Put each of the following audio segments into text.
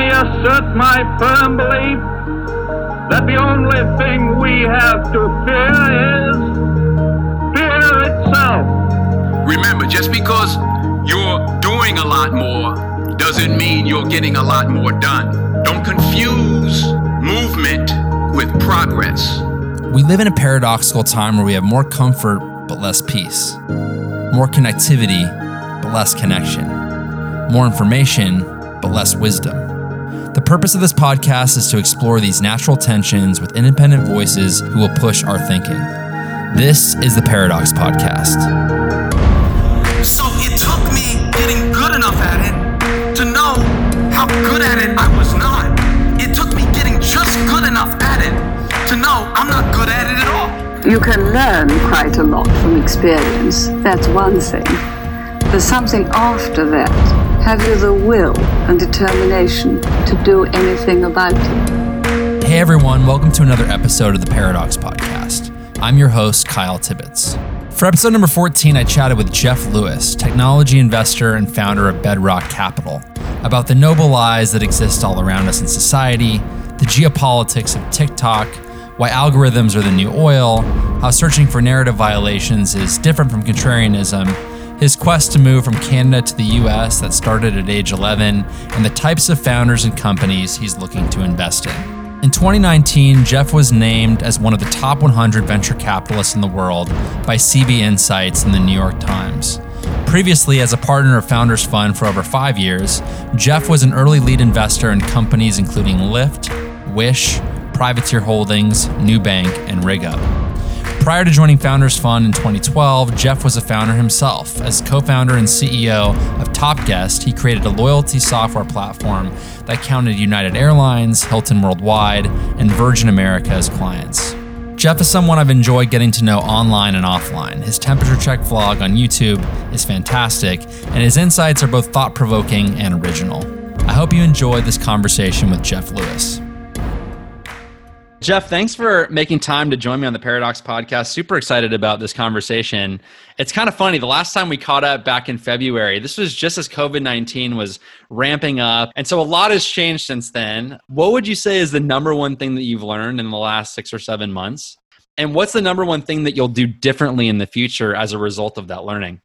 me assert my firm belief that the only thing we have to fear is fear itself. Remember, just because you're doing a lot more doesn't mean you're getting a lot more done. Don't confuse movement with progress. We live in a paradoxical time where we have more comfort but less peace, more connectivity but less connection, more information but less wisdom. The purpose of this podcast is to explore these natural tensions with independent voices who will push our thinking. This is the Paradox Podcast. So it took me getting good enough at it to know how good at it I was not. It took me getting just good enough at it to know I'm not good at it at all. You can learn quite a lot from experience. That's one thing. There's something after that have you the will and determination to do anything about it? Hey everyone, welcome to another episode of the Paradox Podcast. I'm your host, Kyle Tibbetts. For episode number 14, I chatted with Geoff Lewis, technology investor and founder of Bedrock Capital, about the noble lies that exist all around us in society, the geopolitics of TikTok, why algorithms are the new oil, how searching for narrative violations is different from contrarianism, his quest to move from Canada to the US that started at age 11, and the types of founders and companies he's looking to invest in. In 2019, Geoff was named as one of the top 100 venture capitalists in the world by CB Insights and the New York Times. Previously, as a partner of Founders Fund for over five years, Geoff was an early lead investor in companies including Lyft, Wish, Privateer Holdings, Nubank, and RigUp. Prior to joining Founders Fund in 2012, Geoff was a founder himself. As co founder and CEO of TopGuest, he created a loyalty software platform that counted United Airlines, Hilton Worldwide, and Virgin America as clients. Geoff is someone I've enjoyed getting to know online and offline. His temperature check vlog on YouTube is fantastic, and his insights are both thought provoking and original. I hope you enjoyed this conversation with Geoff Lewis. Geoff, thanks for making time to join me on the Paradox podcast. Super excited about this conversation. It's kind of funny. The last time we caught up back in February, this was just as COVID 19 was ramping up. And so a lot has changed since then. What would you say is the number one thing that you've learned in the last six or seven months? And what's the number one thing that you'll do differently in the future as a result of that learning?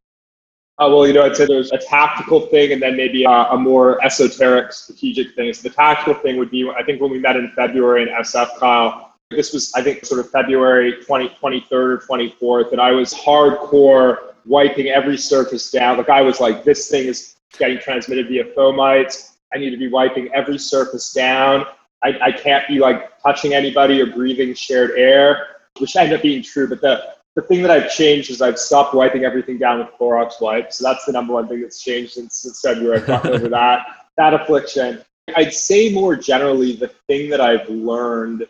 Uh, well, you know, I'd say there's a tactical thing and then maybe a, a, more esoteric strategic thing. So the tactical thing would be, I think when we met in February in SF, Kyle, this was, I think, sort of February 20, 23rd or 24th, and I was hardcore wiping every surface down. Like I was like, this thing is getting transmitted via fomites. I need to be wiping every surface down. I, I can't be like touching anybody or breathing shared air, which ended up being true. But the the thing that I've changed is I've stopped wiping everything down with Clorox wipes. So that's the number one thing that's changed since, since February. I've gotten over that, that affliction. I'd say more generally, the thing that I've learned,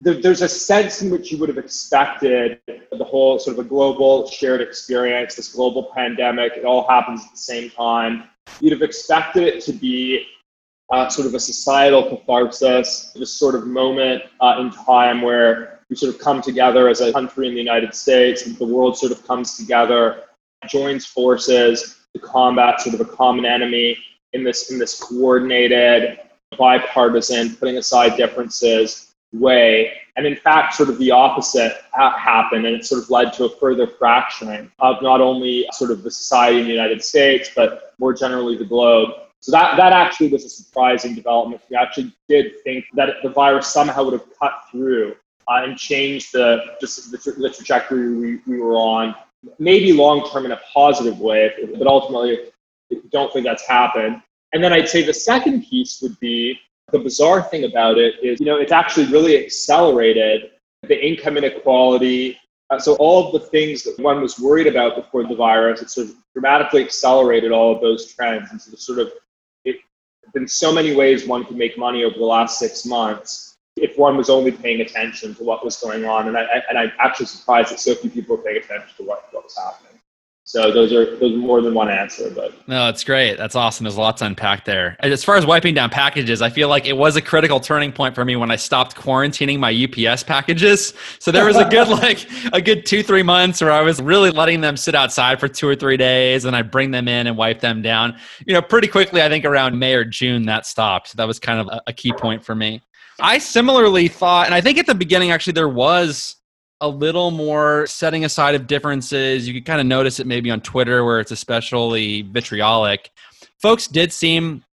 there's a sense in which you would have expected the whole sort of a global shared experience, this global pandemic, it all happens at the same time. You'd have expected it to be uh, sort of a societal catharsis, this sort of moment uh, in time where we sort of come together as a country in the United States, and the world sort of comes together, joins forces to combat sort of a common enemy in this in this coordinated, bipartisan, putting aside differences way. And in fact, sort of the opposite ha- happened, and it sort of led to a further fracturing of not only sort of the society in the United States, but more generally the globe. So that, that actually was a surprising development. We actually did think that the virus somehow would have cut through uh, and change the just the, the trajectory we, we were on, maybe long term in a positive way, but ultimately, I don't think that's happened. And then I'd say the second piece would be the bizarre thing about it is, you know, it's actually really accelerated the income inequality. Uh, so all of the things that one was worried about before the virus, it sort of dramatically accelerated all of those trends. And so sort of, it, in so many ways one could make money over the last six months if one was only paying attention to what was going on. And, I, and I'm actually surprised that so few people were paying attention to what, what was happening. So those are those are more than one answer, but no, it's great. That's awesome. There's lots to unpack there. As far as wiping down packages, I feel like it was a critical turning point for me when I stopped quarantining my UPS packages. So there was a good like a good two three months where I was really letting them sit outside for two or three days, and I bring them in and wipe them down. You know, pretty quickly. I think around May or June that stopped. That was kind of a, a key point for me. I similarly thought, and I think at the beginning actually there was a little more setting aside of differences. You could kind of notice it maybe on Twitter where it's especially vitriolic. Folks did seem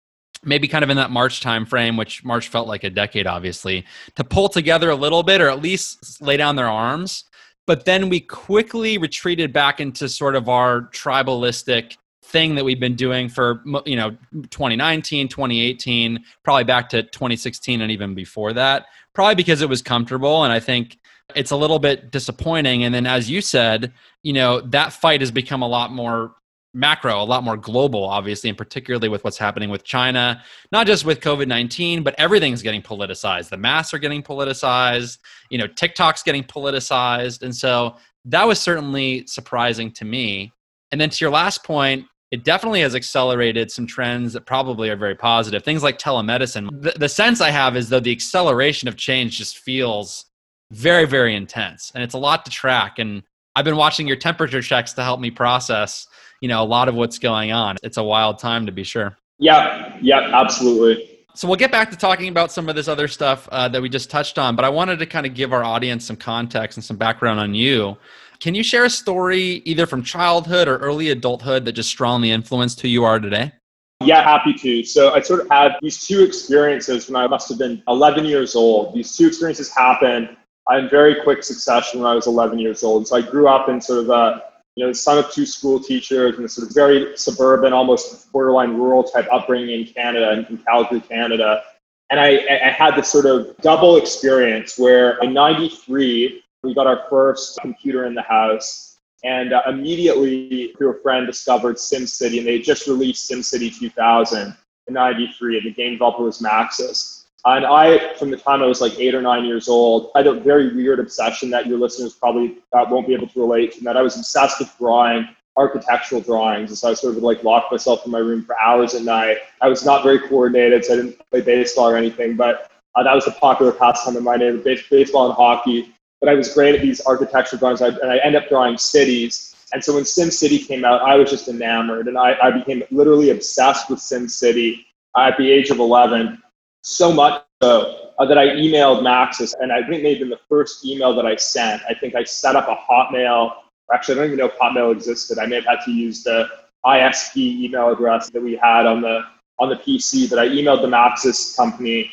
maybe kind of in that March time frame, which March felt like a decade, obviously, to pull together a little bit or at least lay down their arms. But then we quickly retreated back into sort of our tribalistic thing that we've been doing for you know 2019 2018 probably back to 2016 and even before that probably because it was comfortable and i think it's a little bit disappointing. And then, as you said, you know, that fight has become a lot more macro, a lot more global, obviously, and particularly with what's happening with China, not just with COVID 19, but everything's getting politicized. The masks are getting politicized, you know, TikTok's getting politicized. And so that was certainly surprising to me. And then to your last point, it definitely has accelerated some trends that probably are very positive. Things like telemedicine. The, the sense I have is though the acceleration of change just feels very very intense and it's a lot to track and i've been watching your temperature checks to help me process you know a lot of what's going on it's a wild time to be sure yeah yeah absolutely so we'll get back to talking about some of this other stuff uh, that we just touched on but i wanted to kind of give our audience some context and some background on you can you share a story either from childhood or early adulthood that just strongly influenced who you are today yeah, happy to. So I sort of had these two experiences when I must have been 11 years old. These two experiences happened in very quick succession when I was 11 years old. So I grew up in sort of a, you know, the son of two school teachers and a sort of very suburban, almost borderline rural type upbringing in Canada, in Calgary, Canada. And I, I had this sort of double experience where in 93, we got our first computer in the house. And uh, immediately, through a friend, discovered SimCity, and they just released SimCity 2000 in 93, and the game developer was Maxis. And I, from the time I was like eight or nine years old, I had a very weird obsession that your listeners probably uh, won't be able to relate to, and that I was obsessed with drawing architectural drawings. And so I sort of like lock myself in my room for hours at night. I was not very coordinated, so I didn't play baseball or anything, but uh, that was a popular pastime in my neighborhood, baseball and hockey. But I was great at these architectural drawings, and I end up drawing cities. And so when SimCity came out, I was just enamored, and I, I became literally obsessed with SimCity at the age of 11 so much so uh, that I emailed Maxis, and I think maybe in the first email that I sent, I think I set up a Hotmail. Actually, I don't even know if Hotmail existed. I may have had to use the ISP email address that we had on the on the PC. But I emailed the Maxis company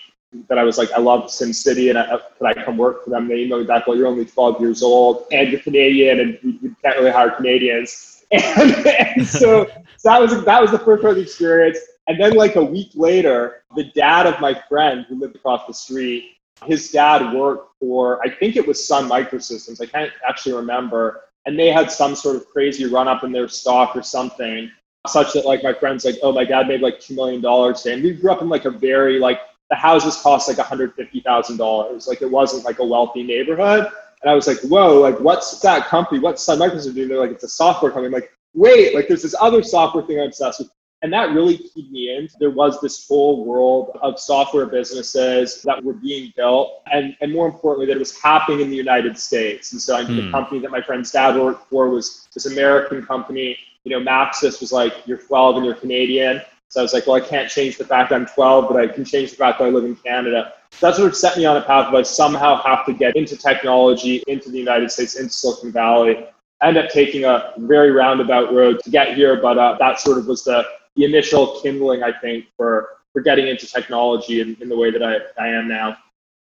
that I was like, I love SimCity, and I, uh, could I come work for them? They emailed me back, well, you're only 12 years old, and you're Canadian, and we, can't really hire Canadians. And, and so, so that was that was the first part the experience. And then, like a week later, the dad of my friend who lived across the street, his dad worked for, I think it was Sun Microsystems. I can't actually remember. And they had some sort of crazy run up in their stock or something, such that like my friend's like, oh, my dad made like $2 million today. And we grew up in like a very, like, the houses cost like $150,000. Like it wasn't like a wealthy neighborhood. And I was like, whoa, like what's that company? What's Sun Microsystems doing? They're like, it's a software company. I'm like, wait, like there's this other software thing I'm obsessed with. And that really keyed me in. There was this whole world of software businesses that were being built, and, and more importantly, that it was happening in the United States. And so I mean, the hmm. company that my friend's dad worked for was this American company. You know, Maxis was like, you're 12 and you're Canadian. So I was like, well, I can't change the fact I'm 12, but I can change the fact that I live in Canada. So that sort of set me on a path of I somehow have to get into technology, into the United States, into Silicon Valley. I ended up taking a very roundabout road to get here, but uh, that sort of was the the initial kindling, I think, for for getting into technology in, in the way that I, I am now.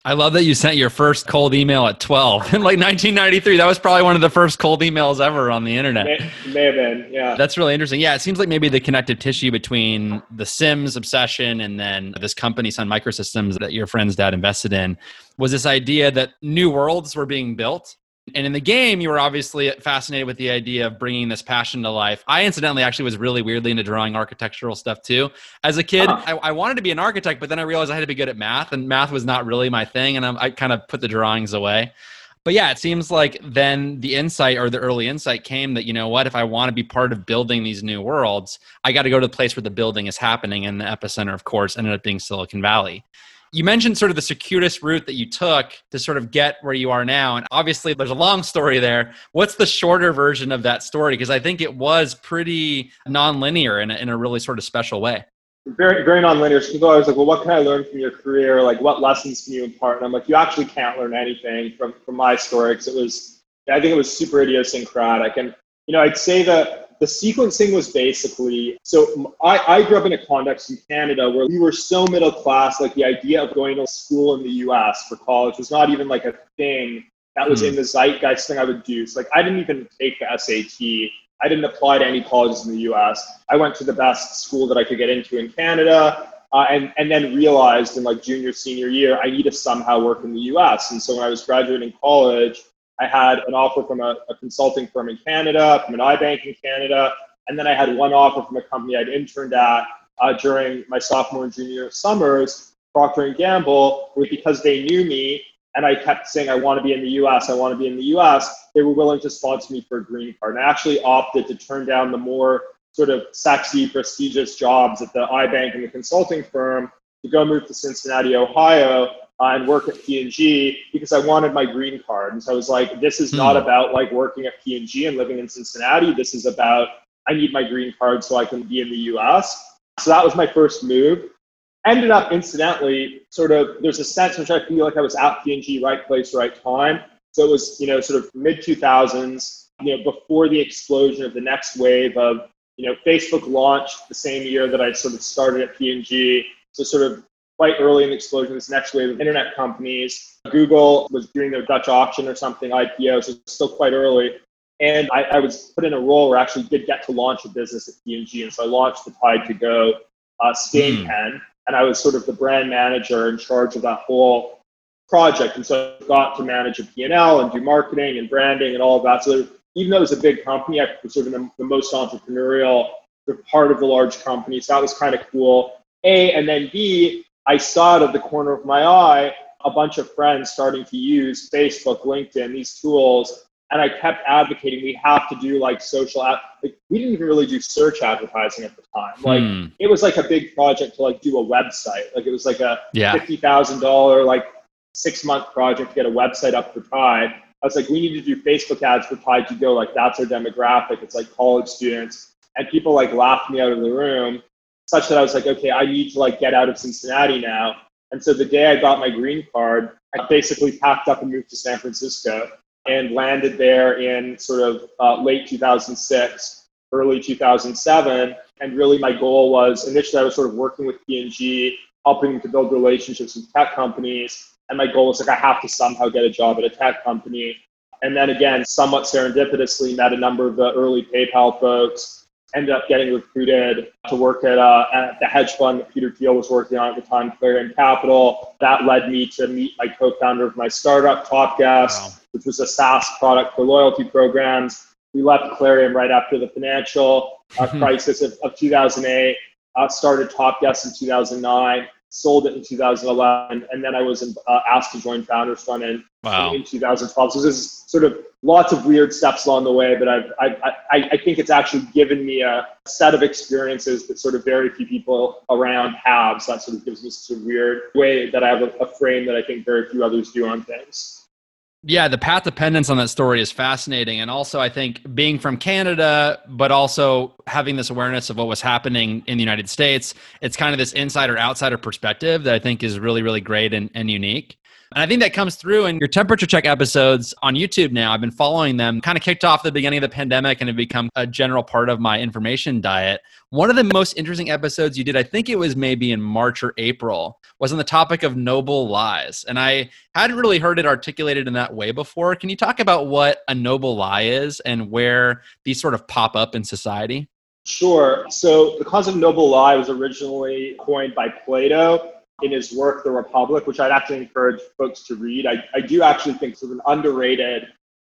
I love that you sent your first cold email at 12 in like 1993. That was probably one of the first cold emails ever on the internet. May, may have been, yeah. That's really interesting. Yeah, it seems like maybe the connective tissue between the Sims obsession and then this company, Sun Microsystems, that your friend's dad invested in, was this idea that new worlds were being built and in the game, you were obviously fascinated with the idea of bringing this passion to life. I incidentally actually was really weirdly into drawing architectural stuff too. As a kid. I, I, wanted to be an architect, but then I realized I had to be good at math, and math was not really my thing, and I, I kind of put the drawings away. But yeah, it seems like then the insight or the early insight came that, you know what, if I want to be part of building these new worlds, I got to go to the place where the building is happening. And the epicenter, of course, ended up being Silicon Valley. You mentioned sort of the circuitous route that you took to sort of get where you are now. And obviously, there's a long story there. What's the shorter version of that story? Because I think it was pretty nonlinear in a, in a really sort of special way. Very, very nonlinear. So people always like, well, what can I learn from your career? Like, what lessons can you impart? And I'm like, you actually can't learn anything from, from my story because it was, I think it was super idiosyncratic. And, you know, I'd say that the sequencing was basically so I, I grew up in a context in Canada where we were so middle class, like the idea of going to school in the US for college was not even like a thing that was mm. in the zeitgeist thing I would do. So like I didn't even take the SAT. I didn't apply to any colleges in the US. I went to the best school that I could get into in Canada. Uh, and, and then realized in like junior, senior year, I need to somehow work in the US. And so when I was graduating college, I had an offer from a, a consulting firm in Canada, from an iBank in Canada, and then I had one offer from a company I'd interned at uh, during my sophomore and junior summers, Procter and Gamble, because they knew me and I kept saying I want to be in the U.S. I want to be in the U.S. They were willing to sponsor me for a green card, and I actually opted to turn down the more sort of sexy, prestigious jobs at the iBank and the consulting firm to go move to Cincinnati, Ohio, uh, and work at P&G because I wanted my green card. And so I was like, this is not hmm. about like working at P&G and living in Cincinnati. This is about I need my green card so I can be in the US. So that was my first move. Ended up incidentally, sort of, there's a sense which I feel like I was at P&G, right place, right time. So it was, you know, sort of mid 2000s, you know, before the explosion of the next wave of, you know, Facebook launched the same year that I sort of started at P&G. So sort of quite early in the explosion this next wave of internet companies. Google was doing their Dutch auction or something, IPO, so it's still quite early. And I, I, was put in a role where I actually did get to launch a business at P&G. And so I launched the Tide to Go uh, stain mm. pen. And I was sort of the brand manager in charge of that whole project. And so I got to manage a P&L and do marketing and branding and all of that. So even though it was a big company, I was sort of the, the most entrepreneurial part of the large company. So that was kind of cool. A, and then B, I saw out of the corner of my eye a bunch of friends starting to use Facebook, LinkedIn, these tools. And I kept advocating we have to do like social ad. Like we didn't even really do search advertising at the time. Like hmm. it was like a big project to like do a website. Like it was like a yeah. fifty thousand dollar like six month project to get a website up for Tide. I was like, we need to do Facebook ads for Tide to go. Like that's our demographic. It's like college students. And people like laughed me out of the room such that I was like, okay, I need to like get out of Cincinnati now. And so the day I got my green card, I basically packed up and moved to San Francisco and landed there in sort of uh, late 2006, early 2007. And really, my goal was initially I was sort of working with P&G, helping to build relationships with tech companies. And my goal was like I have to somehow get a job at a tech company. And then again, somewhat serendipitously, met a number of the early PayPal folks ended up getting recruited to work at, uh, at, the hedge fund that Peter Thiel was working on at the time, Clarium Capital. That led me to meet my co-founder of my startup, TopGuest, wow. which was a SaaS product for loyalty programs. We left Clarium right after the financial uh, crisis of, of 2008, uh, started TopGuest in 2009 sold it in 2011, and then I was uh, asked to join Founders Fund in, wow. in 2012. So this is sort of lots of weird steps along the way, but I've, I, I, I think it's actually given me a set of experiences that sort of very few people around have. So that sort of gives me such a weird way that I have a, a frame that I think very few others do on things. Yeah, the path dependence on that story is fascinating. And also, I think being from Canada, but also having this awareness of what was happening in the United States, it's kind of this insider outsider perspective that I think is really, really great and, and unique. And I think that comes through in your temperature check episodes on YouTube now. I've been following them, kind of kicked off the beginning of the pandemic and have become a general part of my information diet. One of the most interesting episodes you did, I think it was maybe in March or April, was on the topic of noble lies. And I hadn't really heard it articulated in that way before. Can you talk about what a noble lie is and where these sort of pop up in society? Sure. So the concept of noble lie was originally coined by Plato in his work, The Republic, which I'd actually encourage folks to read. I, I do actually think sort of an underrated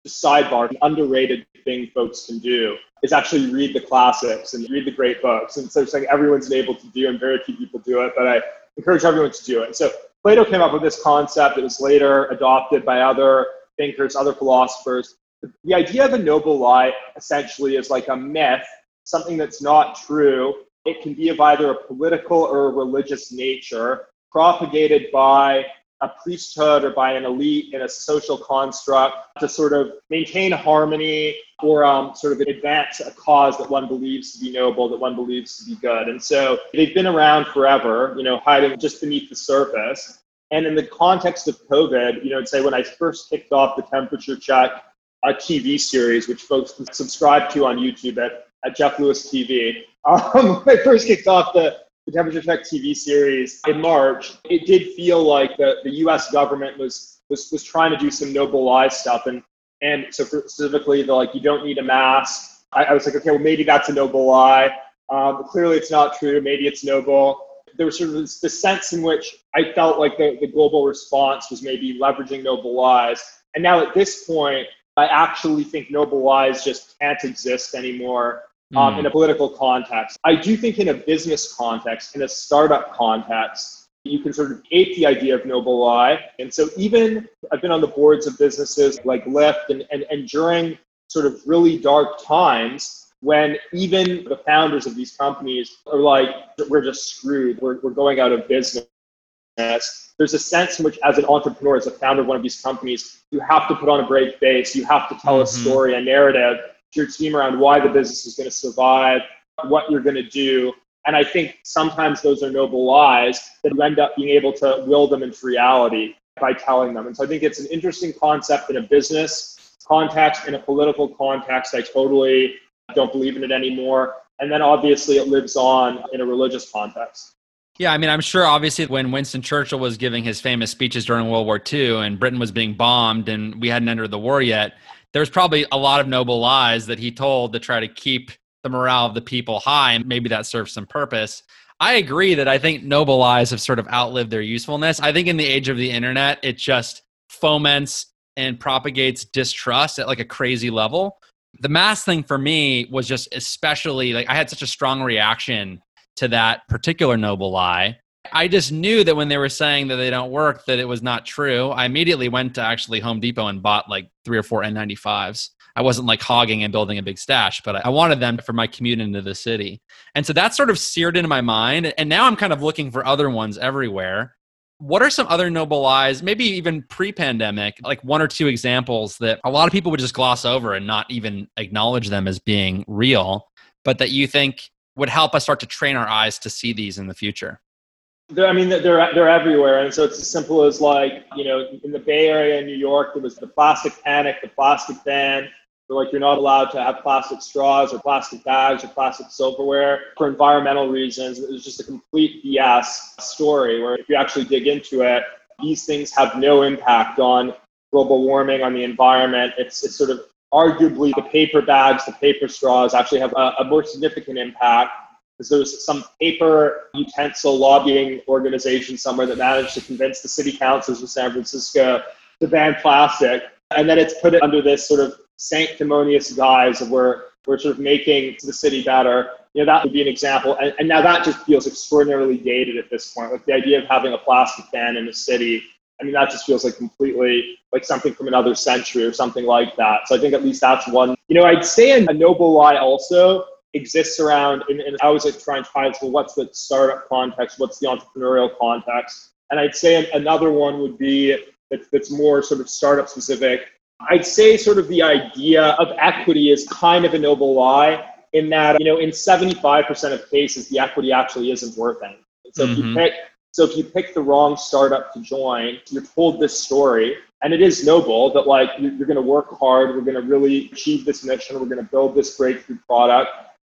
sidebar, an underrated thing folks can do is actually read the classics and read the great books. And so like everyone's able to do, and very few people do it, but I encourage everyone to do it. So Plato came up with this concept that was later adopted by other thinkers, other philosophers. The idea of a noble lie essentially is like a myth, something that's not true. It can be of either a political or a religious nature, propagated by a priesthood or by an elite in a social construct to sort of maintain harmony or um, sort of advance a cause that one believes to be noble, that one believes to be good. And so they've been around forever, you know, hiding just beneath the surface. And in the context of COVID, you know, I'd say when I first kicked off the temperature check a TV series, which folks can subscribe to on YouTube at, at Geoff Lewis TV, um, when I first kicked off the the Temperature Check TV series in March, it did feel like the, the U.S. government was, was was trying to do some noble lie stuff, and and so specifically the like you don't need a mask. I, I was like, okay, well maybe that's a noble lie. Um, clearly, it's not true. Maybe it's noble. There was sort of this sense in which I felt like the, the global response was maybe leveraging noble lies. And now at this point, I actually think noble lies just can't exist anymore um, in a political context. I do think in a business context, in a startup context, you can sort of ape the idea of noble lie. And so even I've been on the boards of businesses like Lyft and, and, and during sort of really dark times when even the founders of these companies are like, we're just screwed, we're, we're going out of business. There's a sense in which, as an entrepreneur, as a founder of one of these companies, you have to put on a brave face, you have to tell mm-hmm. a story, a narrative your team around why the business is going to survive, what you're going to do. And I think sometimes those are noble lies that you end up being able to will them into reality by telling them. And so I think it's an interesting concept in a business context, in a political context. I totally don't believe in it anymore. And then obviously it lives on in a religious context. Yeah, I mean, I'm sure obviously when Winston Churchill was giving his famous speeches during World War II and Britain was being bombed and we hadn't entered the war yet, there's probably a lot of noble lies that he told to try to keep the morale of the people high, and maybe that serves some purpose. I agree that I think noble lies have sort of outlived their usefulness. I think in the age of the internet, it just foments and propagates distrust at like a crazy level. The mask thing for me was just especially like I had such a strong reaction to that particular noble lie I just knew that when they were saying that they don't work, that it was not true. I immediately went to actually Home Depot and bought like three or four N95s. I wasn't like hogging and building a big stash, but I wanted them for my commute into the city. And so that sort of seared into my mind. And now I'm kind of looking for other ones everywhere. What are some other noble lies, maybe even pre pandemic, like one or two examples that a lot of people would just gloss over and not even acknowledge them as being real, but that you think would help us start to train our eyes to see these in the future? They're, I mean, they're they're everywhere, and so it's as simple as like you know, in the Bay Area in New York, there was the plastic panic, the plastic ban. Where, like you're not allowed to have plastic straws or plastic bags or plastic silverware for environmental reasons. It was just a complete BS story. Where if you actually dig into it, these things have no impact on global warming, on the environment. It's it's sort of arguably the paper bags, the paper straws actually have a, a more significant impact because there's some paper utensil lobbying organization somewhere that managed to convince the city councils of San Francisco to ban plastic. And then it's put it under this sort of sanctimonious guise of where we're sort of making the city better. You know, that would be an example. And, and now that just feels extraordinarily dated at this point. Like the idea of having a plastic ban in a city, I mean, that just feels like completely like something from another century or something like that. So I think at least that's one. You know, I'd say a noble lie also exists around, and, and I always like try and find well, what's the startup context, what's the entrepreneurial context, and I'd say another one would be that, that's more sort of startup specific. I'd say sort of the idea of equity is kind of a noble lie in that you know in 75% of cases the equity actually isn't worth anything. So mm-hmm. if you mm-hmm. pick so if you pick the wrong startup to join, you're told this story, and it is noble that like you're, you're going to work hard, we're going to really achieve this mission, we're going to build this breakthrough product,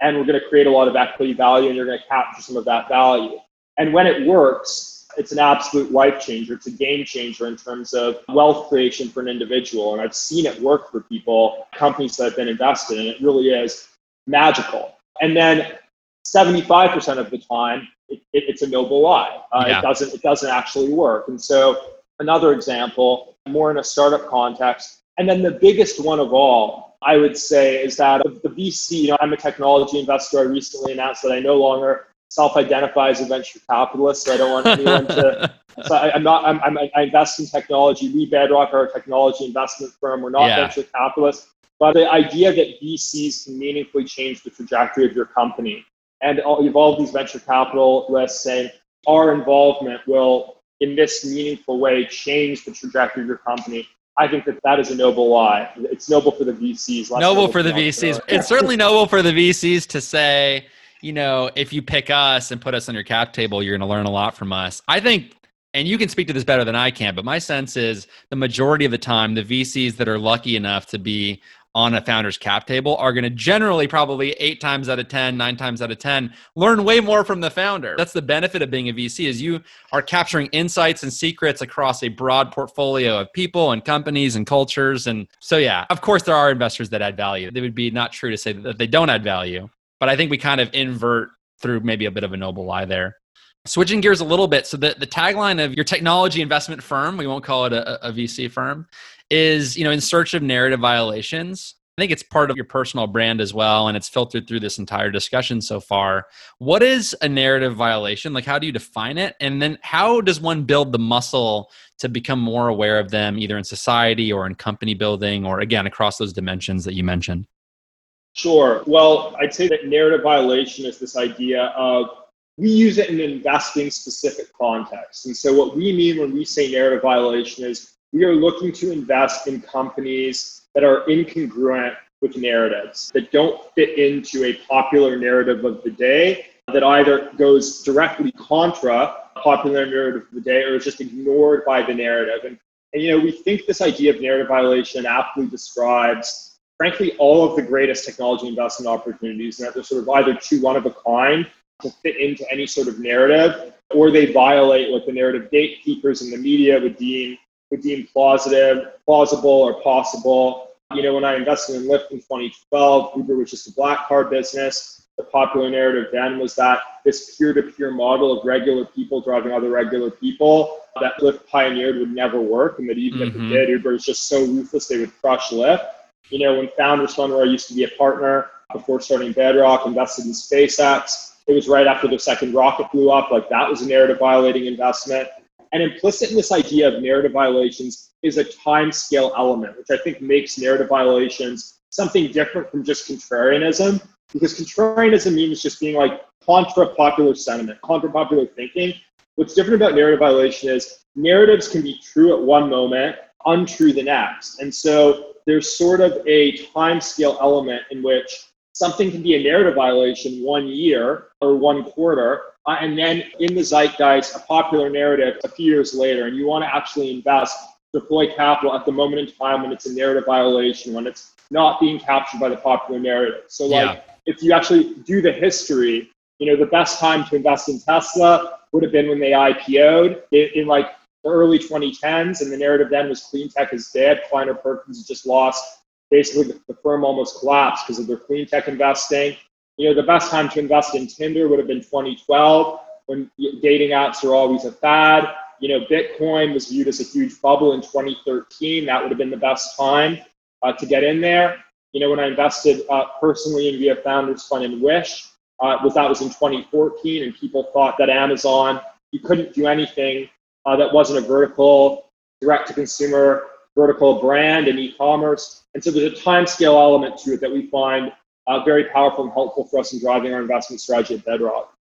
and we're going to create a lot of equity value and you're going to capture some of that value. And when it works, it's an absolute life changer. It's a game changer in terms of wealth creation for an individual. And I've seen it work for people, companies that have been invested in. It really is magical. And then 75% of the time, it, it, it's a noble lie. Uh, yeah. It doesn't. It doesn't actually work. And so another example, more in a startup context, and then the biggest one of all I would say is that the VC, you know, I'm a technology investor. I recently announced that I no longer self-identify as a venture capitalist, so I don't want anyone to. So I, am not. I'm, I'm, i invest in technology. We Bedrock are a technology investment firm. We're not yeah. venture capitalists. But the idea that VCs can meaningfully change the trajectory of your company, and all evolve these venture capitalists saying our involvement will, in this meaningful way, change the trajectory of your company. I think that that is a noble lie. It's noble for the VCs. Noble, noble for the VCs. It's certainly noble for the VCs to say, you know, if you pick us and put us on your cap table, you're going to learn a lot from us. I think, and you can speak to this better than I can, but my sense is the majority of the time, the VCs that are lucky enough to be on a founder's cap table are going to generally probably eight times out of ten nine times out of 10 learn way more from the founder. That's the benefit of being a vc is you are capturing insights and secrets across a broad portfolio of people and companies and cultures and so yeah of course there are investors that add value. They would be not true to say that they don't add value but i think we kind of invert through maybe a bit of a noble lie there. Switching gears a little bit, so the, the tagline of your technology investment firm, we won't call it a, a VC firm, is you know in search of narrative violations. I think it's part of your personal brand as well, and it's filtered through this entire discussion so far. What is a narrative violation? Like, how do you define it? And then, how does one build the muscle to become more aware of them, either in society or in company building, or again, across those dimensions that you mentioned? Sure. Well, I'd say that narrative violation is this idea of we use it in investing specific context. And so, what we mean when we say narrative violation is we are looking to invest in companies that are incongruent with narratives, that don't fit into a popular narrative of the day, that either goes directly contra popular narrative of the day or is just ignored by the narrative. And, and you know, we think this idea of narrative violation aptly describes, frankly, all of the greatest technology investment opportunities, and that they're sort of either too one of a kind to fit into any sort of narrative, or they violate what the narrative gatekeepers in the media would deem would deem plausible, plausible or possible. You know, when I invested in Lyft in 2012, Uber was just a black car business. The popular narrative then was that this peer-to-peer model of regular people driving other regular people that Lyft pioneered would never work, and that even mm-hmm. if it mm-hmm. did, Uber was just so ruthless they would crush Lyft. You know, when Founders Fund, where I used to be a partner before starting Bedrock, invested in SpaceX. It was right after the second rocket blew up. Like that was a narrative violating investment. And implicit in this idea of narrative violations is a time scale element, which I think makes narrative violations something different from just contrarianism. Because contrarianism means just being like contra popular sentiment, contra popular thinking. What's different about narrative violation is narratives can be true at one moment, untrue the next. And so there's sort of a time scale element in which something can be a narrative violation one year or one quarter, uh, and then in the zeitgeist, a popular narrative a few years later, and you want to actually invest, deploy capital at the moment in time when it's a narrative violation, when it's not being captured by the popular narrative. So, like, yeah. if you actually do the history, you know, the best time to invest in Tesla would have been when they IPO'd in, in like the early 2010s, and the narrative then was clean tech is dead. Kleiner Perkins just lost. Basically, the, firm almost collapsed because of their clean tech investing. You know, the best time to invest in Tinder would have been 2012 when dating apps are always a fad. You know, Bitcoin was viewed as a huge bubble in 2013. That would have been the best time uh, to get in there. You know, when I invested uh, personally in via Founders Fund and Wish, uh, was that was in 2014, and people thought that Amazon you couldn't do anything uh, that wasn't a vertical direct to consumer vertical brand and e-commerce. And so there's a time scale element to it that we find uh, very powerful and helpful for us in driving our investment strategy at Bedrock.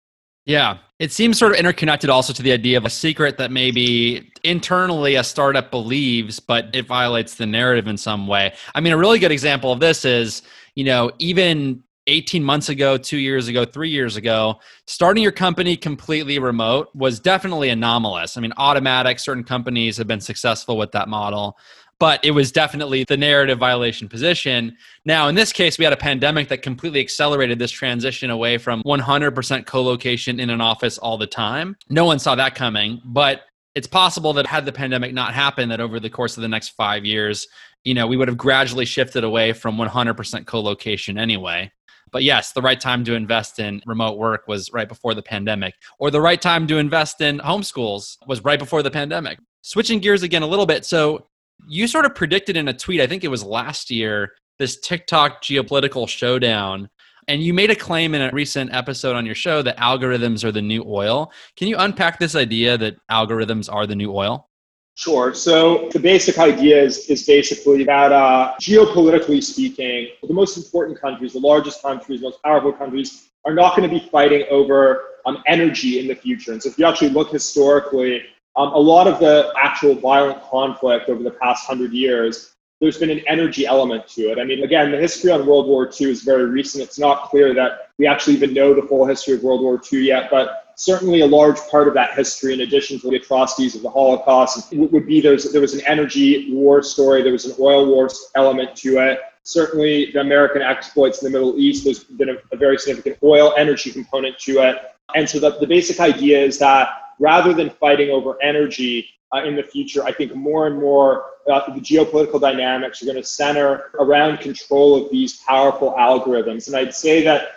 Yeah, it seems sort of interconnected also to the idea of a secret that maybe internally a startup believes, but it violates the narrative in some way. I mean, a really good example of this is, you know, even 18 months ago, two years ago, three years ago, starting your company completely remote was definitely anomalous. I mean, Automattic, certain companies have been successful with that model but it was definitely the narrative violation position. Now, in this case, we had a pandemic that completely accelerated this transition away from 100% co location in an office all the time. No one saw that coming, but it's possible that had the pandemic not happened, that over the course of the next five years, you know, we would have gradually shifted away from 100% co location anyway. But yes, the right time to invest in remote work was right before the pandemic, or the right time to invest in homeschools was right before the pandemic. Switching gears again a little bit. So, you sort of predicted in a tweet, I think it was last year, this TikTok geopolitical showdown. And you made a claim in a recent episode on your show that algorithms are the new oil. Can you unpack this idea that algorithms are the new oil? Sure. So the basic idea is, is basically that uh, geopolitically speaking, the most important countries, the largest countries, most powerful countries, are not going to be fighting over um, energy in the future. And so if you actually look historically, um, a lot of the actual violent conflict over the past hundred years, there's been an energy element to it. I mean, again, the history on World War II is very recent. It's not clear that we actually even know the full history of World War II yet, but certainly a large part of that history, in addition to the atrocities of the Holocaust, would be there's, there was an energy war story, there was an oil war element to it. Certainly, the American exploits in the Middle East, there's been a, a very significant oil energy component to it. And so the, the basic idea is that rather than fighting over energy uh, in the future, I think more and more uh, the geopolitical dynamics are going to center around control of these powerful algorithms. And I'd say that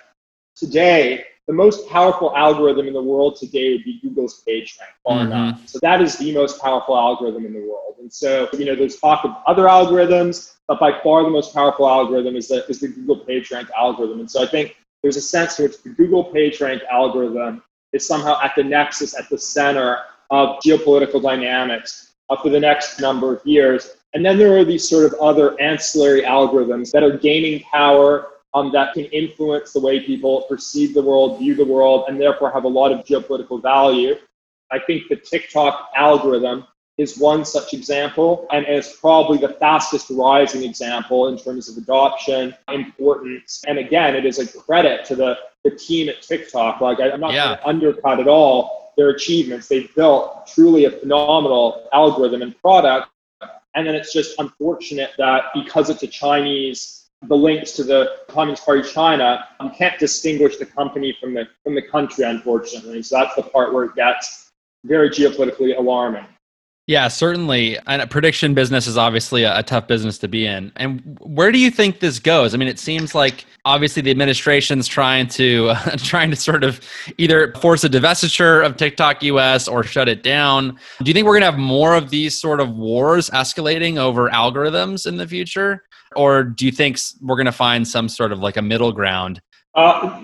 today, the most powerful algorithm in the world today would be Google's PageRank, far mm-hmm. So that is the most powerful algorithm in the world. And so, you know, there's talk of other algorithms, but by far the most powerful algorithm is the, is the Google PageRank algorithm. And so I think there's a sense in which the Google PageRank algorithm is somehow at the nexus, at the center of geopolitical dynamics uh, for the next number of years. And then there are these sort of other ancillary algorithms that are gaining power um, that can influence the way people perceive the world, view the world, and therefore have a lot of geopolitical value. I think the TikTok algorithm is one such example and is probably the fastest rising example in terms of adoption, importance. And again, it is a credit to the, the team at TikTok. Like I, am not yeah. going to undercut at all their achievements. They've built truly a phenomenal algorithm and product. And then it's just unfortunate that because it's a Chinese the links to the Communist Party China, you can't distinguish the company from the from the country, unfortunately. So that's the part where it gets very geopolitically alarming. Yeah, certainly. And a prediction business is obviously a, a, tough business to be in. And where do you think this goes? I mean, it seems like obviously the administration's trying to uh, trying to sort of either force a divestiture of TikTok US or shut it down. Do you think we're going to have more of these sort of wars escalating over algorithms in the future? Or do you think we're going to find some sort of like a middle ground uh,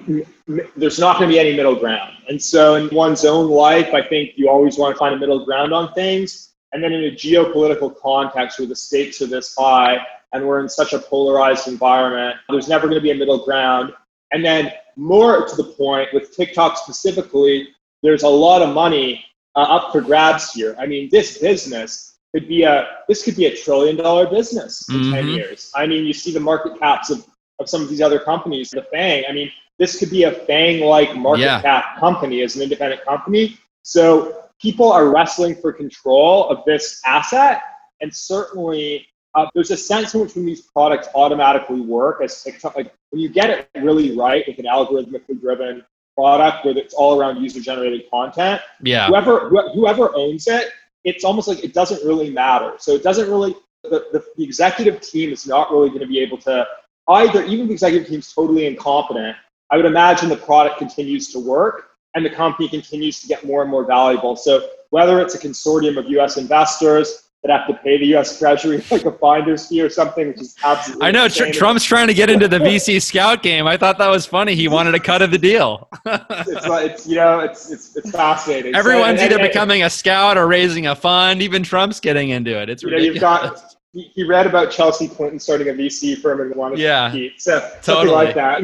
there's not going to be any middle ground. And so, in one's own life, I think you always want to find a middle ground on things. And then in a geopolitical context where the stakes are this high and we're in such a polarized environment, there's never going to be a middle ground. And then more to the point with TikTok specifically, there's a lot of money uh, up for grabs here. I mean, this business could be a this could be a trillion dollar business in mm-hmm. 10 years. I mean, you see the market caps of, of some of these other companies, the FANG. I mean, this could be a FANG like market yeah. cap company as an independent company. So people are wrestling for control of this asset. And certainly, uh, there's a sense in which when these products automatically work as like when you get it really right with an algorithmically driven product where it's all around user generated content, yeah. whoever wh- whoever owns it, it's almost like it doesn't really matter. So it doesn't really the, the, the executive team is not really going to be able to either even the executive team's totally incompetent. I would imagine the product continues to work, and the company continues to get more and more valuable. So whether it's a consortium of U.S. investors that have to pay the U.S. Treasury like a finder's fee or something, which is absolutely. I know tr- Trump's trying to get into the VC scout game. I thought that was funny. He wanted a cut of the deal. it's, it's, you know it's it's, it's fascinating. Everyone's so, and, either and, becoming a scout or raising a fund. Even Trump's getting into it. It's you ridiculous. Know, you've got he, he read about Chelsea Clinton starting a VC firm and wanted yeah, to compete. So totally. something like that.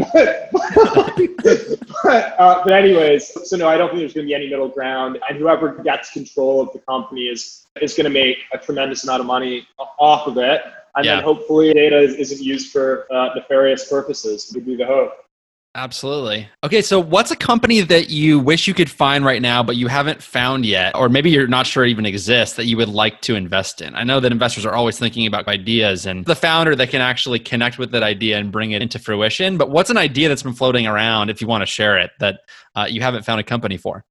but, uh, but anyways, so no, I don't think there's going to be any middle ground. And whoever gets control of the company is is going to make a tremendous amount of money off of it. And yeah. then hopefully data isn't used for uh, nefarious purposes would be the hope. Absolutely. Okay, so what's a company that you wish you could find right now, but you haven't found yet, or maybe you're not sure it even exists that you would like to invest in? I know that investors are always thinking about ideas and the founder that can actually connect with that idea and bring it into fruition. But what's an idea that's been floating around, if you want to share it, that uh, you haven't found a company for?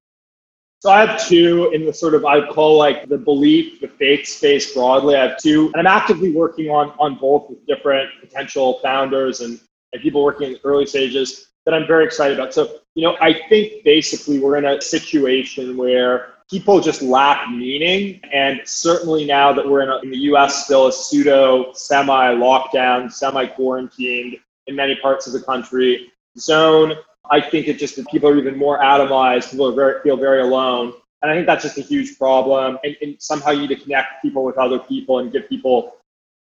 So I have two in the sort of I call like the belief, the faith space broadly. I have two, and I'm actively working on on both with different potential founders and, and people working in the early stages that I'm very excited about. So, you know, I think basically we're in a situation where people just lack meaning. And certainly now that we're in, a, in the US, still a pseudo semi lockdown, semi quarantined in many parts of the country, zone. I think it just that people are even more atomized. People very, feel very alone. And I think that's just a huge problem. And, and somehow you need to connect people with other people and give people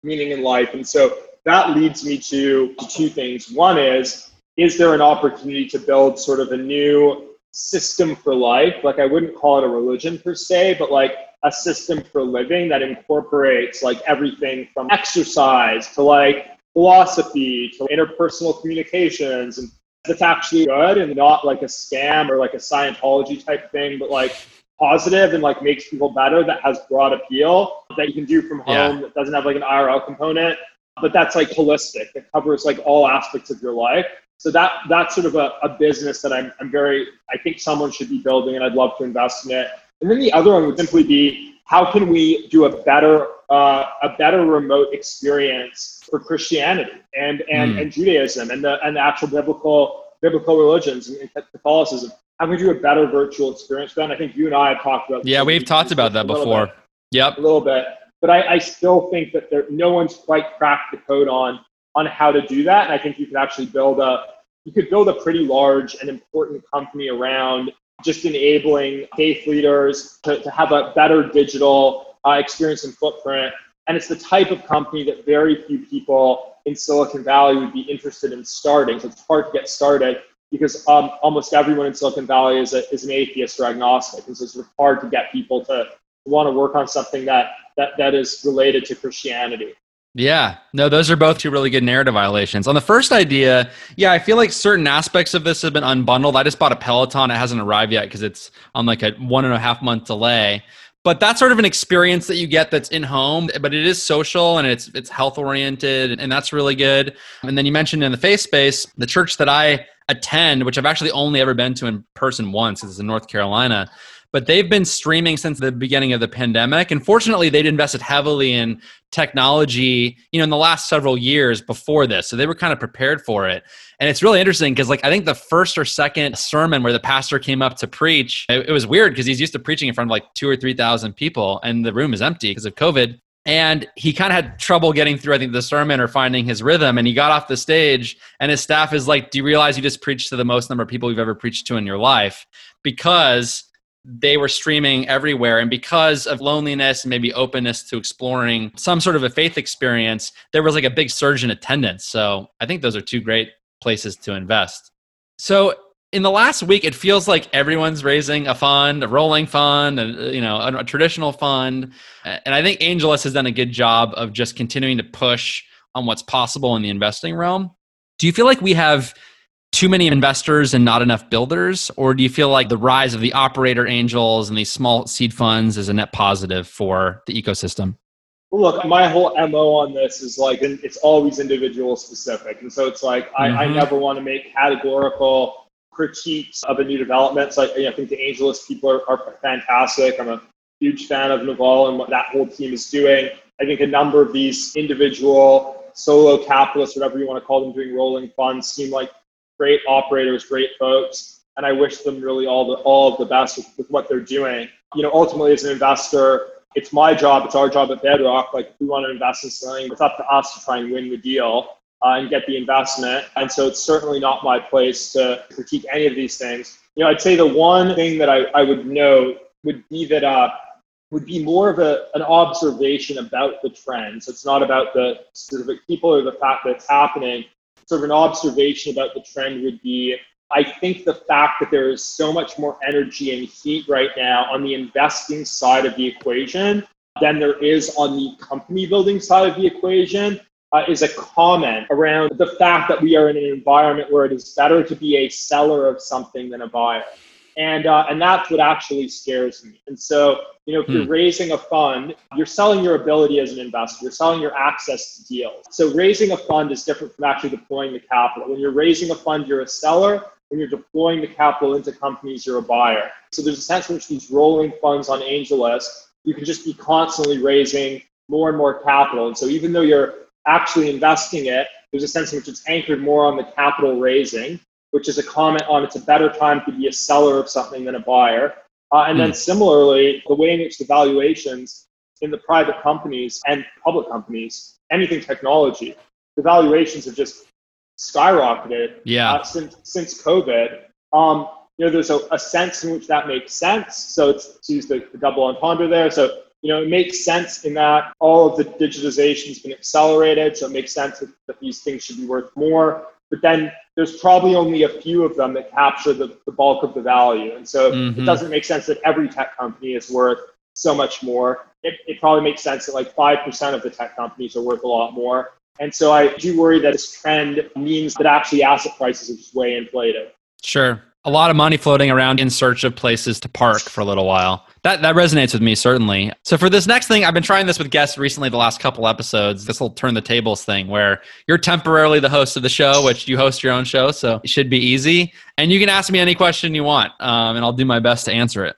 meaning in life. And so that leads me to, to two things. One is, is there an opportunity to build sort of a new system for life? Like I wouldn't call it a religion per se, but like a system for living that incorporates like everything from exercise to like philosophy to interpersonal communications and that's actually good and not like a scam or like a Scientology type thing, but like positive and like makes people better that has broad appeal that you can do from home yeah. that doesn't have like an IRL component, but that's like holistic. That covers like all aspects of your life. So that that's sort of a, a business that I'm, I'm very I think someone should be building and I'd love to invest in it. And then the other one would simply be how can we do a better uh, a better remote experience for Christianity and and, mm. and Judaism and the and the actual biblical biblical religions and Catholicism. How can we do a better virtual experience? Ben, I think you and I have talked about. Yeah, we've talked about that before. Bit, yep, a little bit. But I, I still think that there, no one's quite cracked the code on on how to do that. And I think you could actually build a you could build a pretty large and important company around just enabling faith leaders to, to have a better digital uh, experience and footprint. And it's the type of company that very few people in Silicon Valley would be interested in starting. So it's hard to get started because um, almost everyone in Silicon Valley is, a, is an atheist or agnostic. And so it's hard to get people to want to work on something that, that, that is related to Christianity. Yeah, no, those are both two really good narrative violations. On the first idea, yeah, I feel like certain aspects of this have been unbundled. I just bought a Peloton; it hasn't arrived yet because it's on like a one and a half month delay. But that's sort of an experience that you get that's in home, but it is social and it's it's health oriented, and that's really good. And then you mentioned in the faith space, the church that I attend, which I've actually only ever been to in person once, is in North Carolina but they've been streaming since the beginning of the pandemic. And fortunately they'd invested heavily in technology you know in the last several years before this. So they were kind of prepared for it. And it's really interesting because like i think the first or second sermon where the pastor came up to preach it, it was weird because he's used to preaching in front of like two or three thousand people and the room is empty because of covid. And he kind of had trouble getting through i think the sermon or finding his rhythm. And he got off the stage and his staff is like do you realize you just preached to the most number of people you've ever preached to in your life? Because they were streaming everywhere. And because of loneliness and maybe openness to exploring some sort of a faith experience, there was like a big surge in attendance. So I think those are two great places to invest. So in the last week, it feels like everyone's raising a fund, a rolling fund, and you know, a, a traditional fund. And I think AngelList has done a good job of just continuing to push on what's possible in the investing realm. Do you feel like we have too many investors and not enough builders? Or do you feel like the rise of the operator angels and these small seed funds is a net positive for the ecosystem? Look, my whole MO on this is like, it's always individual specific. And so it's like, mm-hmm. I, I mm-hmm. never want to make categorical critiques of a new development. So I, you know, I think the AngelList people are, are fantastic. I'm a huge fan of Naval and what that whole team is doing. I think a number of these individual solo capitalists, whatever you want to call them, doing rolling funds seem like great operators, great folks, and I wish them really all the all of the best with, with what they're doing. You know, ultimately as an investor, it's my job, it's our job at Bedrock. Like, we want to invest in something, it's up to us to try and win the deal uh, and get the investment. And so, it's certainly not my place to critique any of these things. You know, I'd say the one thing that I, I would note would be that uh, would be more of a, an observation about the trends. It's not about the specific people or the fact that it's happening, sort of an observation about the trend would be I think the fact that there is so much more energy and heat right now on the investing side of the equation than there is on the company building side of the equation uh, is a comment around the fact that we are in an environment where it is better to be a seller of something than a buyer. And, uh, and that's what actually scares me. And so, you know, if you're hmm. raising a fund, you're selling your ability as an investor, you're selling your access to deals. So raising a fund is different from actually deploying the capital. When you're raising a fund, you're a seller. When you're deploying the capital into companies, you're a buyer. So there's a sense in which these rolling funds on AngelList, you can just be constantly raising more and more capital. And so even though you're actually investing it, there's a sense in which it's anchored more on the capital raising which is a comment on it's a better time to be a seller of something than a buyer. Uh, and mm. then hmm. similarly, the way in which the valuations in the private companies and public companies, anything technology, the valuations have just skyrocketed yeah. uh, since since COVID. Um, you know, there's a, a, sense in which that makes sense. So it's to use the, the double entendre there. So you know, it makes sense in that all of the digitization has been accelerated. So it makes sense that, that these things should be worth more. But then there's probably only a few of them that capture the, the bulk of the value. And so mm-hmm. it doesn't make sense that every tech company is worth so much more. It, it probably makes sense that like 5% of the tech companies are worth a lot more. And so I do worry that this trend means that actually asset prices are just way inflated. Sure. A lot of money floating around in search of places to park for a little while. That that resonates with me certainly. So for this next thing, I've been trying this with guests recently the last couple episodes. This will turn the tables thing where you're temporarily the host of the show, which you host your own show, so it should be easy. And you can ask me any question you want, um, and I'll do my best to answer it.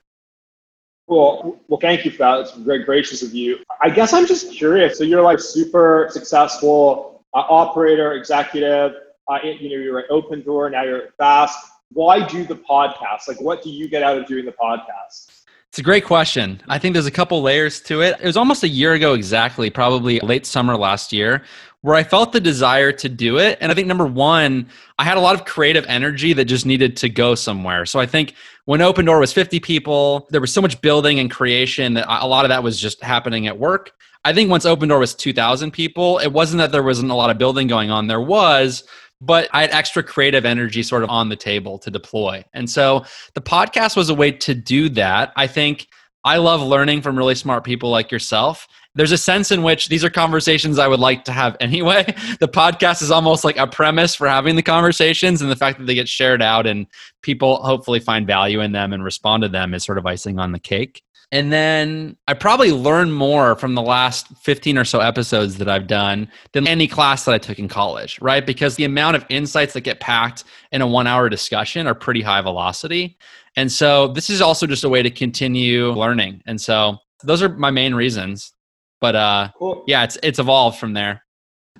Well, well, thank you for that. It's very gracious of you. I guess I'm just curious. So you're like super successful uh, operator, executive. Uh, you know, you're at Opendoor now. You're at Fast. Why do the podcast? Like, what do you get out of doing the podcast? It's a great question. I think there's a couple layers to it. It was almost a year ago exactly, probably late summer last year, where I felt the desire to do it. And I think number one, I had a lot of creative energy that just needed to go somewhere. So I think when Opendoor was 50 people, there was so much building and creation that a lot of that was just happening at work. I think once Opendoor was 2,000 people, it wasn't that there wasn't a lot of building going on. There was, but I had extra creative energy sort of on the table to deploy. And so the podcast was a way to do that. I think I love learning from really smart people like yourself. There's a sense in which these are conversations I would like to have anyway. The podcast is almost like a premise for having the conversations, and the fact that they get shared out and people hopefully find value in them and respond to them is sort of icing on the cake. And then I probably learned more from the last 15 or so episodes that I've done than any class that I took in college, right? Because the amount of insights that get packed in a one hour discussion are pretty high velocity. And so this is also just a way to continue learning. And so those are my main reasons. But uh, cool. yeah, it's it's evolved from there.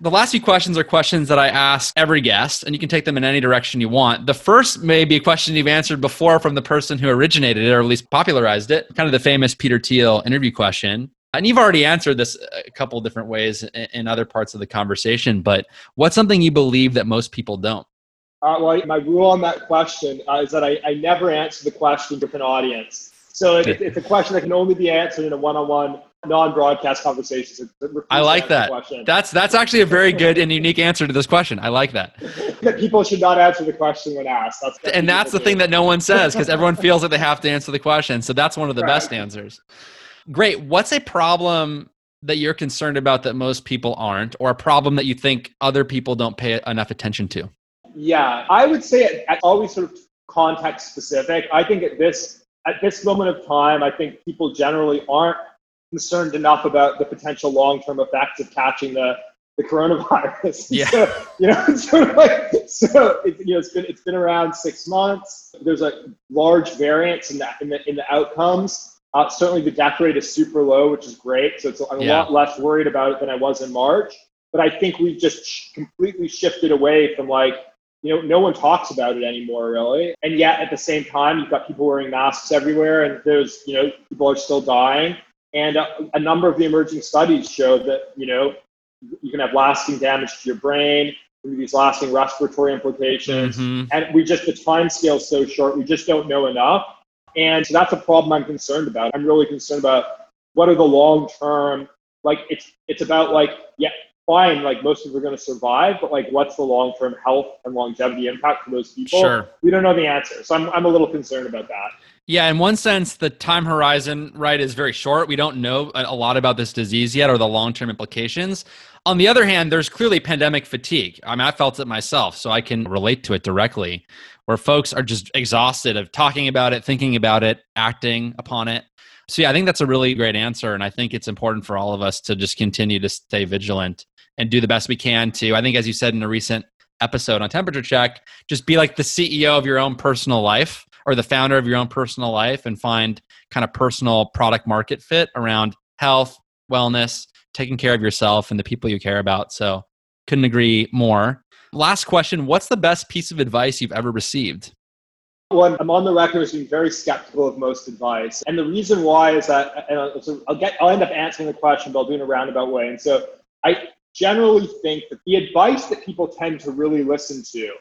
The last few questions are questions that I ask every guest, and you can take them in any direction you want. The first may be a question you've answered before from the person who originated it, or at least popularized it, kind of the famous Peter Thiel interview question. And you've already answered this a couple different ways in other parts of the conversation, but what's something you believe that most people don't? Uh, well, my rule on that question uh, is that I, I never answer the question with an audience. So it, it's a question that can only be answered in a one-on-one non-broadcast conversations. I like that. That's that's actually a very good and unique answer to this question. I like that. that people should not answer the question when asked. That's and that's the do. thing that no one says because everyone feels that they have to answer the question. So that's one of the right. best answers. Great. What's a problem that you're concerned about that most people aren't, or a problem that you think other people don't pay enough attention to? Yeah, I would say it, always sort of context specific. I think at this at this moment of time, I think people generally aren't concerned enough about the potential long-term effects of catching the the coronavirus. Yeah. So, you know, it's sort of like, so it, you know, it's been it's been around six months. There's a large variance in that in the in the outcomes. Uh, certainly, the death rate is super low, which is great. So it's, I'm yeah. a lot less worried about it than I was in March. But I think we've just sh- completely shifted away from like, you know, no one talks about it anymore, really. And yet, at the same time, you've got people wearing masks everywhere, and there's, you know, people are still dying. And a, a number of the emerging studies show that, you know, you can have lasting damage to your brain, these lasting respiratory implications. Mm-hmm. And we just, the time scale is so short, we just don't know enough. And so that's a problem I'm concerned about. I'm really concerned about what are the long term, like it's, it's about like, yeah, fine, like most people are going to survive, but like what's the long term health and longevity impact for those people? Sure. We don't know the answer. So I'm, I'm a little concerned about that. Yeah, in one sense, the time horizon, right, is very short. We don't know a lot about this disease yet or the long term implications. On the other hand, there's clearly pandemic fatigue. I mean, I felt it myself, so I can relate to it directly, where folks are just exhausted of talking about it, thinking about it, acting upon it. So, yeah, I think that's a really great answer. And I think it's important for all of us to just continue to stay vigilant and do the best we can to, I think, as you said in a recent episode on Temperature Check, just be like the CEO of your own personal life or the founder of your own personal life and find kind of personal product market fit around health, wellness, taking care of yourself and the people you care about. So, couldn't agree more. Last question What's the best piece of advice you've ever received? Well, I'm on the record as being very skeptical of most advice. And the reason why is that, and so I'll, get, I'll end up answering the question, but I'll do it in a roundabout way. And so I, generally think that the advice that people tend to really listen to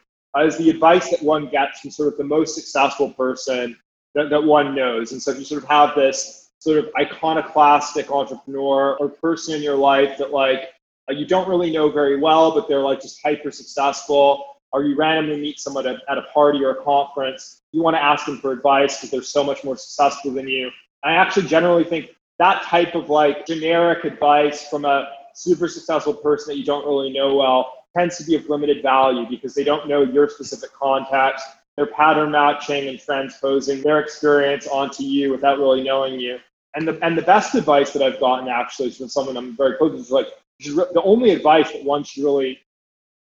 is the advice that one gets from sort of the most successful person that, that one knows. And so if you sort of have this sort of iconoclastic entrepreneur or person in your life that like uh, you don't really know very well, but they're like just hyper successful, or you randomly meet someone at, at a party or a conference, you want to ask them for advice because they're so much more successful than you. I actually generally think that type of like generic advice from a super successful person that you don't really know well tends to be of limited value because they don't know your specific context. They're pattern matching and transposing their experience onto you without really knowing you. And the and the best advice that I've gotten actually is from someone I'm very close to is like the only advice that one should really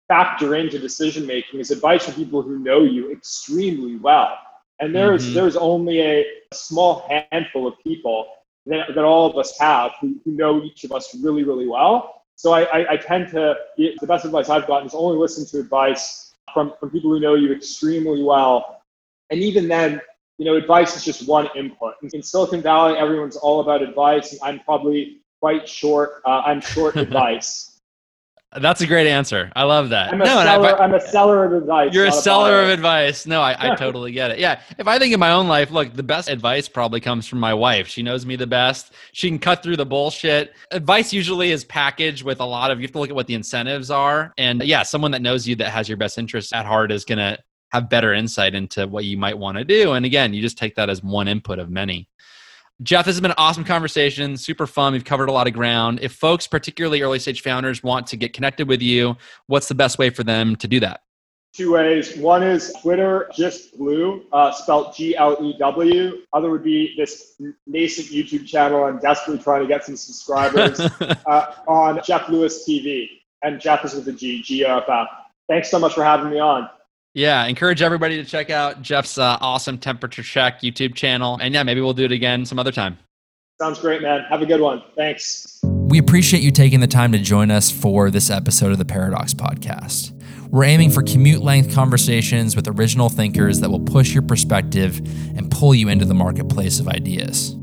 factor into decision making is advice from people who know you extremely well. And there's mm-hmm. there's only a small handful of people that, that all of us have who, who know each of us really, really well. So I, I, I tend to, the best advice I've gotten is only listen to advice from, from people who know you extremely well. And even then, you know, advice is just one input. In Silicon Valley, everyone's all about advice, and I'm probably quite short. Uh, I'm short advice. That's a great answer. I love that. I'm a, no, seller, I, am a seller of advice. You're a seller of advice. No, I, I totally get it. Yeah. If I think in my own life, look, the best advice probably comes from my wife. She knows me the best. She can cut through the bullshit. Advice usually is packaged with a lot of, you have to look at what the incentives are. And yeah, someone that knows you that has your best interests at heart is going to have better insight into what you might want to do. And again, you just take that as one input of many. Geoff, this has been an awesome conversation, super fun. We've covered a lot of ground. If folks, particularly early stage founders, want to get connected with you, what's the best way for them to do that? Two ways. One is Twitter, just Glew, uh, spelled G L E W. Other would be this nascent YouTube channel. I'm desperately trying to get some subscribers uh, on Geoff Lewis TV. And Geoff is with the G, G O F F. Thanks so much for having me on. Yeah, encourage everybody to check out Geoff's uh, awesome temperature check YouTube channel. And yeah, maybe we'll do it again some other time. Sounds great, man. Have a good one. Thanks. We appreciate you taking the time to join us for this episode of the Paradox Podcast. We're aiming for commute length conversations with original thinkers that will push your perspective and pull you into the marketplace of ideas.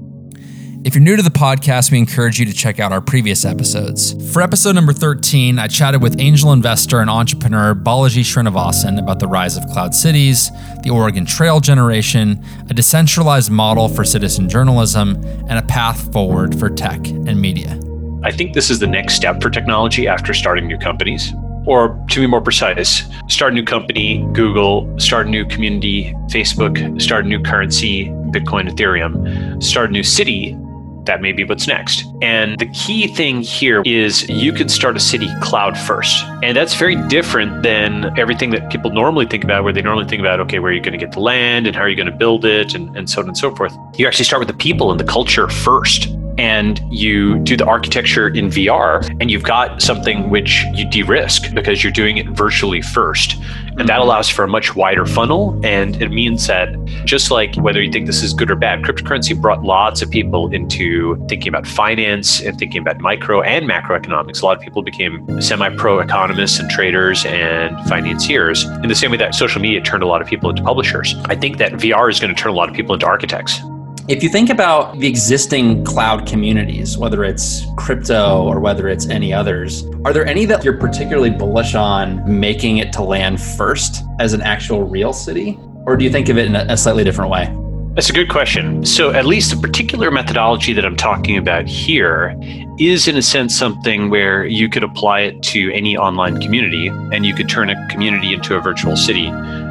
If you're new to the podcast, we encourage you to check out our previous episodes. For episode number 13, I chatted with angel investor and entrepreneur Balaji Srinivasan about the rise of cloud cities, the Oregon Trail generation, a decentralized model for citizen journalism, and a path forward for tech and media. I think this is the next step for technology after starting new companies. Or to be more precise, start a new company, Google, start a new community, Facebook, start a new currency, Bitcoin, Ethereum, start a new city, that may be what's next. And the key thing here is you can start a city cloud first. And that's very different than everything that people normally think about, where they normally think about, okay, where are you going to get the land and how are you going to build it and, and so on and so forth. You actually start with the people and the culture first and you do the architecture in VR, and you've got something which you de risk because you're doing it virtually first. And that mm-hmm. allows for a much wider funnel. And it means that just like whether you think this is good or bad, cryptocurrency brought lots of people into thinking about finance and thinking about micro and macroeconomics. A lot of people became semi pro economists and traders and financiers in the same way that social media turned a lot of people into publishers. I think that VR is going to turn a lot of people into architects. If you think about the existing cloud communities, whether it's crypto or whether it's any others, are there any that you're particularly bullish on making it to land first as an actual real city? Or do you think of it in a slightly different way? That's a good question. So, at least the particular methodology that I'm talking about here is, in a sense, something where you could apply it to any online community and you could turn a community into a virtual city.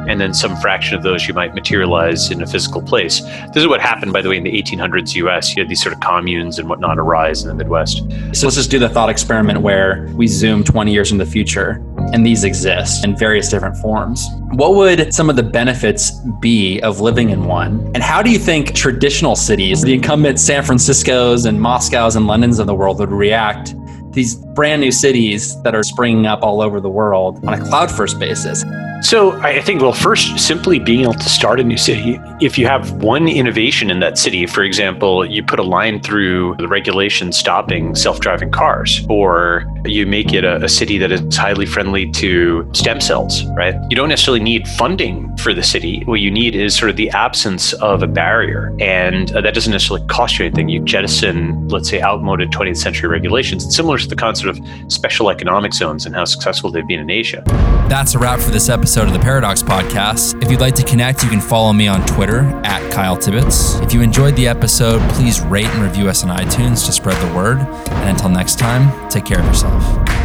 And then some fraction of those you might materialize in a physical place. This is what happened, by the way, in the 1800s US. You had these sort of communes and whatnot arise in the Midwest. So, let's just do the thought experiment where we zoom 20 years in the future and these exist in various different forms. What would some of the benefits be of living in one? And how do you think traditional cities, the incumbent San Francisco's and Moscow's and London's of the world, would react these brand new cities that are springing up all over the world on a cloud first basis? So I think, well, first, simply being able to start a new city. If you have one innovation in that city, for example, you put a line through the regulation stopping self driving cars, or You make it a, a city that is highly friendly to stem cells, right? You don't necessarily need funding for the city. What you need is sort of the absence of a barrier. And uh, that doesn't necessarily cost you anything. You jettison, let's say, outmoded 20th century regulations. It's similar to the concept of special economic zones and how successful they've been in Asia. That's a wrap for this episode of the Paradox Podcast. If you'd like to connect, you can follow me on Twitter at Kyle Tibbetts. If you enjoyed the episode, please rate and review us on iTunes to spread the word. And until next time, take care of yourself.